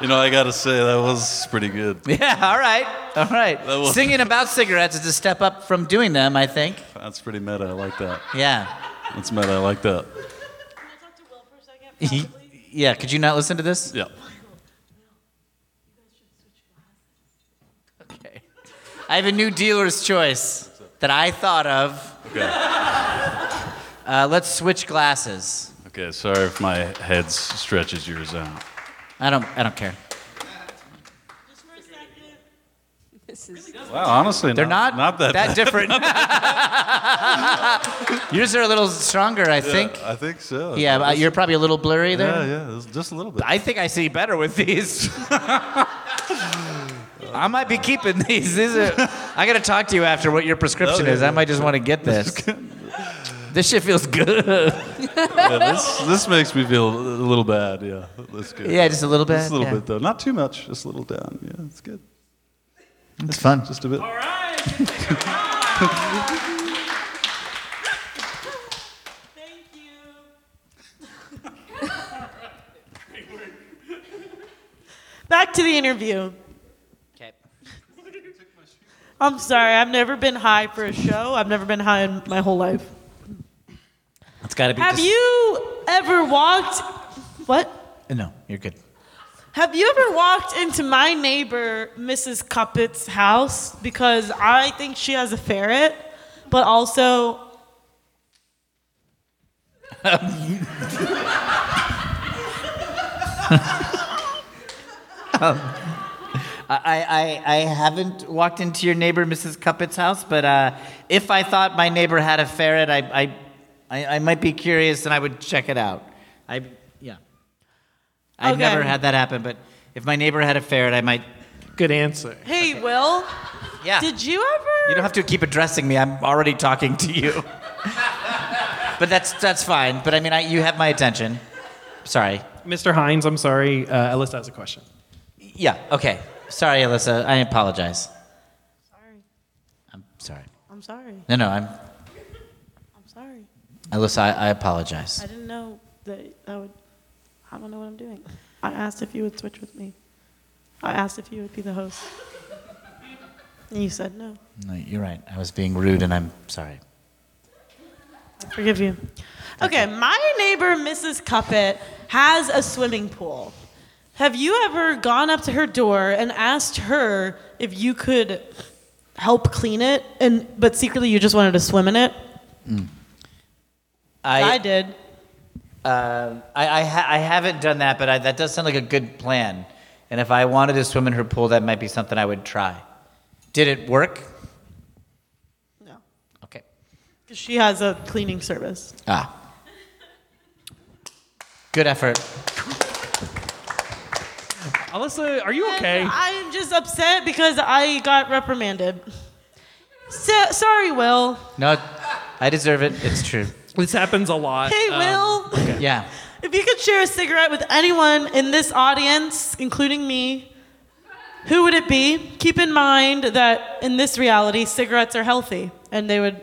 You know, I gotta say, that was pretty good. *laughs* Yeah, all right, all right. Was- Singing about cigarettes is a step up from doing them, I think. That's pretty meta. I like that. Yeah. That's meta. I like that. Yeah, could you not listen to this? Yeah. Okay. I have a new dealer's choice that I thought of. Okay. Uh, let's switch glasses. Okay, sorry if my head stretches yours out. I don't, I don't care. Wow, honestly, They're not, not, not that, bad. different. *laughs* Yours are a little stronger, I think. I think so. Yeah, but uh, you're probably a little blurry there. Yeah, yeah, just a little bit. I think I see better with these. *laughs* I might be keeping these. These are, I got to talk to you after what your prescription Oh, is. I might just want to get this. *laughs* this shit feels good. Yeah, this, this makes me feel a little bad. Yeah, that's good. Yeah, just a little bit. Just a little yeah. bit though. Not too much. Just a little down. Yeah, it's good. It's fun. Just a bit. All right. Thank *laughs* you. Back to the interview. Okay. I'm sorry, I've never been high for a show. I've never been high in my whole life. It's got to be. Have dis- you ever walked? What? No, you're good. Have you ever walked into my neighbor, Mrs. Cuppet's house? Because I think she has a ferret, but also. *laughs* I, I, I haven't walked into your neighbor, Mrs. Cuppet's house, but uh, if I thought my neighbor had a ferret, I, I, I, I might be curious and I would check it out. I, yeah. I've Okay. never had that happen, but if my neighbor had a ferret, I might. Good answer. Hey, Will. Yeah. Did you ever? You don't have to keep addressing me. I'm already talking to you. *laughs* but that's that's fine. But I mean, I, you have my attention. Sorry. Mr. Hines, I'm sorry. Uh, Alyssa has a question. Yeah. Okay. Sorry, Alyssa. I apologize. Sorry. I'm sorry. I'm sorry. No, no. I'm I'm sorry. Alyssa. I, I apologize. I didn't know that I would. I don't know what I'm doing. I asked if you would switch with me. I asked if you would be the host. And you said no. No, you're right. I was being rude, and I'm sorry. I forgive you. Okay, my neighbor, Mrs. Cuppet, has a swimming pool. Have you ever gone up to her door and asked her if you could help clean it, and but secretly you just wanted to swim in it? Mm. I I, did. Um, I, I, ha- I haven't done that, but I, that does sound like a good plan. And if I wanted to swim in her pool, that might be something I would try. Did it work? No. Okay. 'Cause She has a cleaning service. Ah. Good effort. Alyssa, are you okay? I'm just upset because I got reprimanded. So, sorry, Will. No, I deserve it. It's true. This happens a lot. Hey, Um, Will. *laughs* *laughs* Yeah. If you could share a cigarette with anyone in this audience, including me, who would it be? Keep in mind that in this reality, cigarettes are healthy, and they would.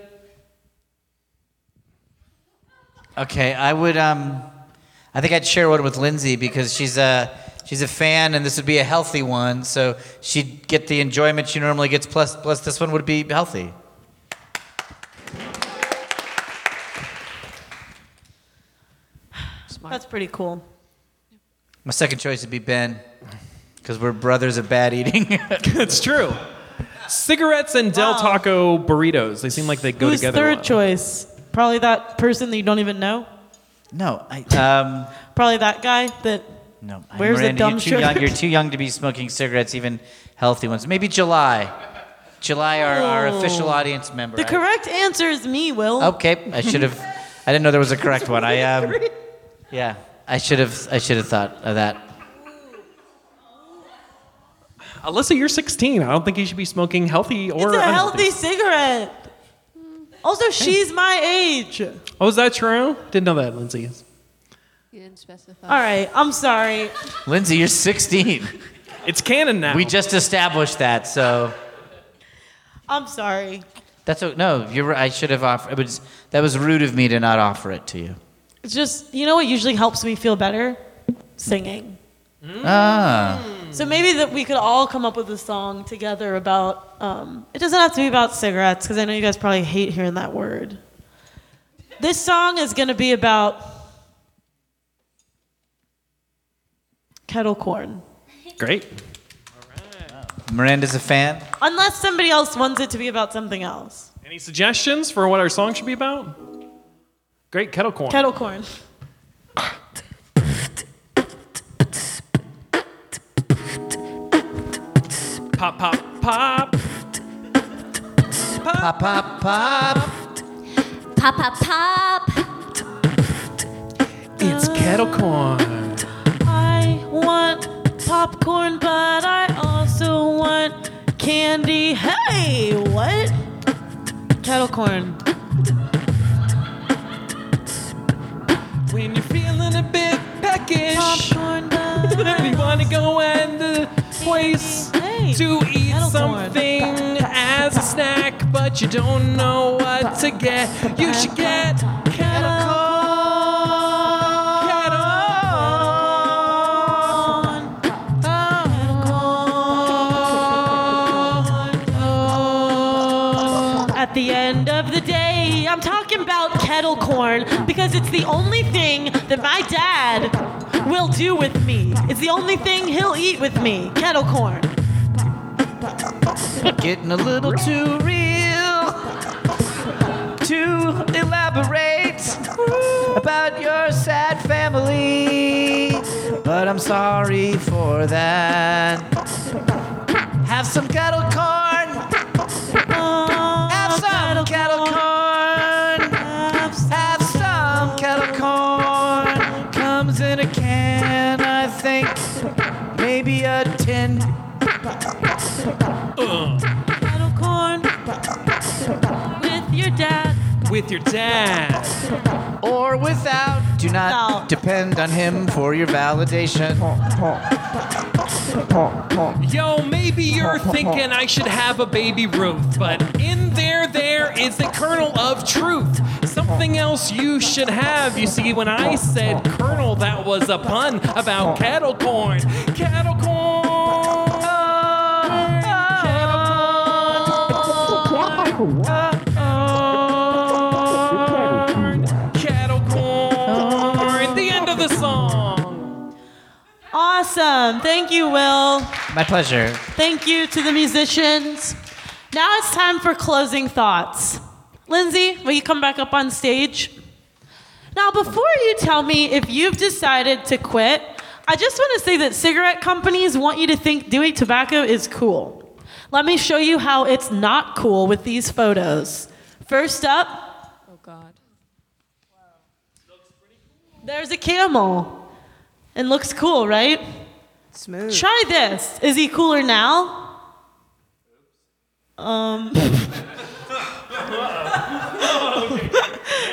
Okay, I would. Um, I think I'd share one with Lindsay because she's a she's a fan, and this would be a healthy one. So she'd get the enjoyment she normally gets. Plus, plus this one would be healthy. That's pretty cool. My second choice would be Ben, because we're brothers of bad eating. *laughs* *laughs* it's true. Cigarettes and Del Wow. Taco burritos. They seem like they go Who's together. third well. choice? Probably that person that you don't even know. no, I um. Probably that guy that. No, I- Where's the Miranda, dumb you're too sugar? young. You're too young to be smoking cigarettes, even healthy ones. Maybe July. July, our, our official Oh. audience member. The I- correct answer is me, Will. Okay, I should have. I didn't know there was a correct one. I *laughs* um. Yeah, I should have. I should have thought of that. Alyssa, you're 16. I don't think you should be smoking healthy or It's a unhealthy. healthy cigarette. Also, she's my age. Oh, is that true? Didn't know that, Lindsay. You didn't specify. All right, I'm sorry. Lindsay, you're 16. It's canon now. We just established that, so I'm sorry. that's o no. You're. right. I should have offered. It was that was rude of me to not offer it to you. It's just, you know what usually helps me feel better? Singing. Ah. So maybe that we could all come up with a song together about. Um, it doesn't have to be about cigarettes because I know you guys probably hate hearing that word. This song is going to be about kettle corn. Great. Miranda's a fan. Unless somebody else wants it to be about something else. Any suggestions for what our song should be about? Great kettle corn. Kettle corn. Pop, pop, pop. Pop, pop, pop. Pop, pop, pop. It's kettle corn. I want popcorn, but I also want candy. Hey, what? Kettle corn. When you're feeling a bit peckish, and *laughs* you want to go in the place Hey, to eat something as a snack, but you don't know what to get, you should get kettle corn. Kettle At the end of the day, I'm talking kettle corn because it's the only thing that my dad will do with me. It's the only thing he'll eat with me. Kettle corn. Getting a little too real to elaborate about your sad family, but I'm sorry for that. Have some kettle corn. Have some kettle corn. With your dad. or without. Do not No. depend on him for your validation. Yo, maybe you're thinking I should have a baby Ruth, but in there, there is the kernel of truth. Something else you should have. You see, when I said kernel, that was a pun about cattle corn. Cattle corn. Cattle Awesome. Thank you, Will. My pleasure. Thank you to the musicians. Now it's time for closing thoughts. Lindsay, will you come back up on stage? Now, before you tell me if you've decided to quit, I just want to say that cigarette companies want you to think doing tobacco is cool. Let me show you how it's not cool with these photos. First up, Oh God. there's a camel. It looks cool, right? Smooth. Try this. Is he cooler now? Um. *laughs*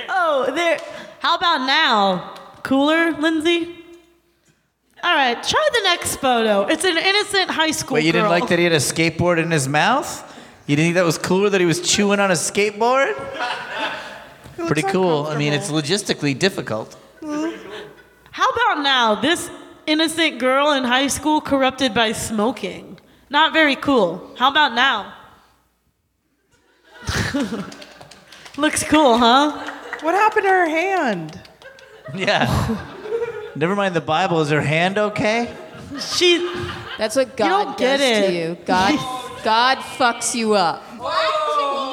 oh, there. How about now? Cooler, Lindsay? All right, try the next photo. It's an innocent high school Wait, you didn't like that he had a skateboard in his mouth? You didn't think that was cooler that he was chewing on a skateboard? Pretty cool. I mean, it's logistically difficult. How about now? This innocent girl in high school corrupted by smoking. Not very cool. How about now? *laughs* Looks cool, huh? What happened to her hand? Yeah. Never mind the Bible. Is her hand okay? She. That's what God don't get does it. to you. God, *laughs* God fucks you up.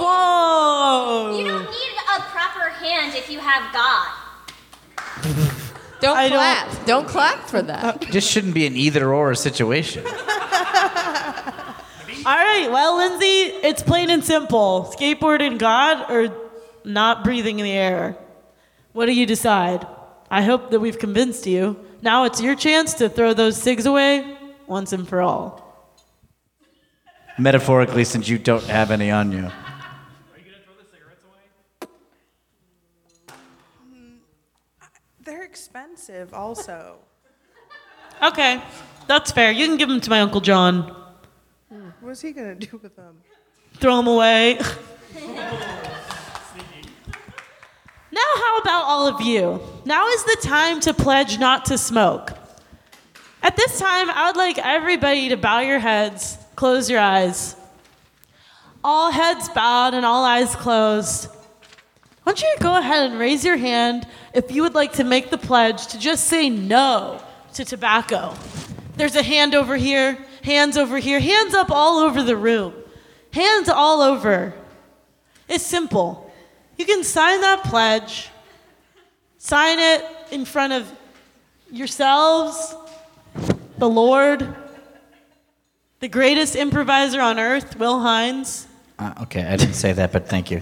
Whoa! You don't need a proper hand if you have God. Don't I don't- clap. Don't, clap for that. Uh, Just shouldn't be an either or situation. *laughs* All right, well, Lindsay, it's plain and simple. Skateboard and God or not breathing in the air. What do you decide? I hope that we've convinced you. Now it's your chance to throw those cigs away once and for all. Metaphorically, since you don't have any on you. They're expensive, also. Okay, that's fair. You can give them to my Uncle John. Hmm, what's he gonna do with them? Throw them away. *laughs* now, how about all of you? Now is the time to pledge not to smoke. At this time, I would like everybody to bow your heads, close your eyes. All heads bowed and all eyes closed. I want you go ahead and raise your hand if you would like to make the pledge to just say no to tobacco. There's a hand over here, hands over here, hands up all over the room. Hands all over. It's simple. You can sign that pledge, sign it in front of yourselves, the Lord, the greatest improviser on earth, Will Hines, Uh, okay, I didn't say that, but thank you.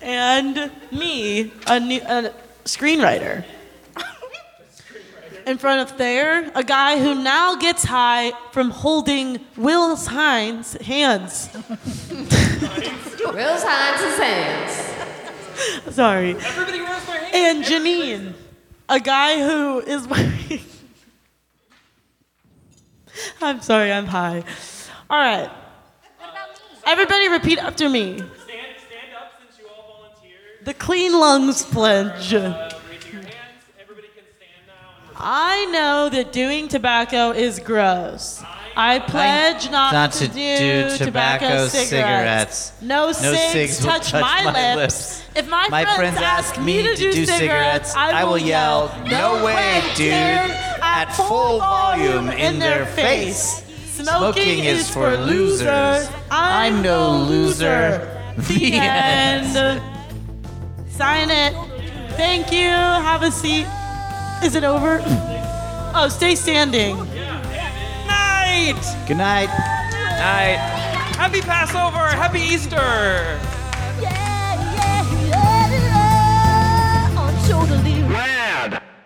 and and me, a, new, a screenwriter. in front of Thayer, a guy who now gets high from holding Will Hines' hands. Will's Hines' hands. Sorry. Everybody raise their hands. And Janine, a guy who is wearing. *laughs* I'm sorry, I'm high. All right. Everybody repeat after me. Stand, stand up since you all volunteered. The clean lungs pledge. Uh, raising your hands. Everybody can stand now. I know that doing tobacco is gross. I pledge not, not to, to do, do tobacco, tobacco cigarettes. cigarettes. No, No cigs, cigs will touch, touch my, my lips. lips. If my, My friends, ask me to do cigarettes, I will yell, "No way, dude!" at full volume in their face. Smoking is for losers. I'm no loser. The *laughs* end. Sign it. Thank you. Have a seat. Is it over? Oh, stay standing. Night. Good night. Night. Happy Passover. Happy Easter.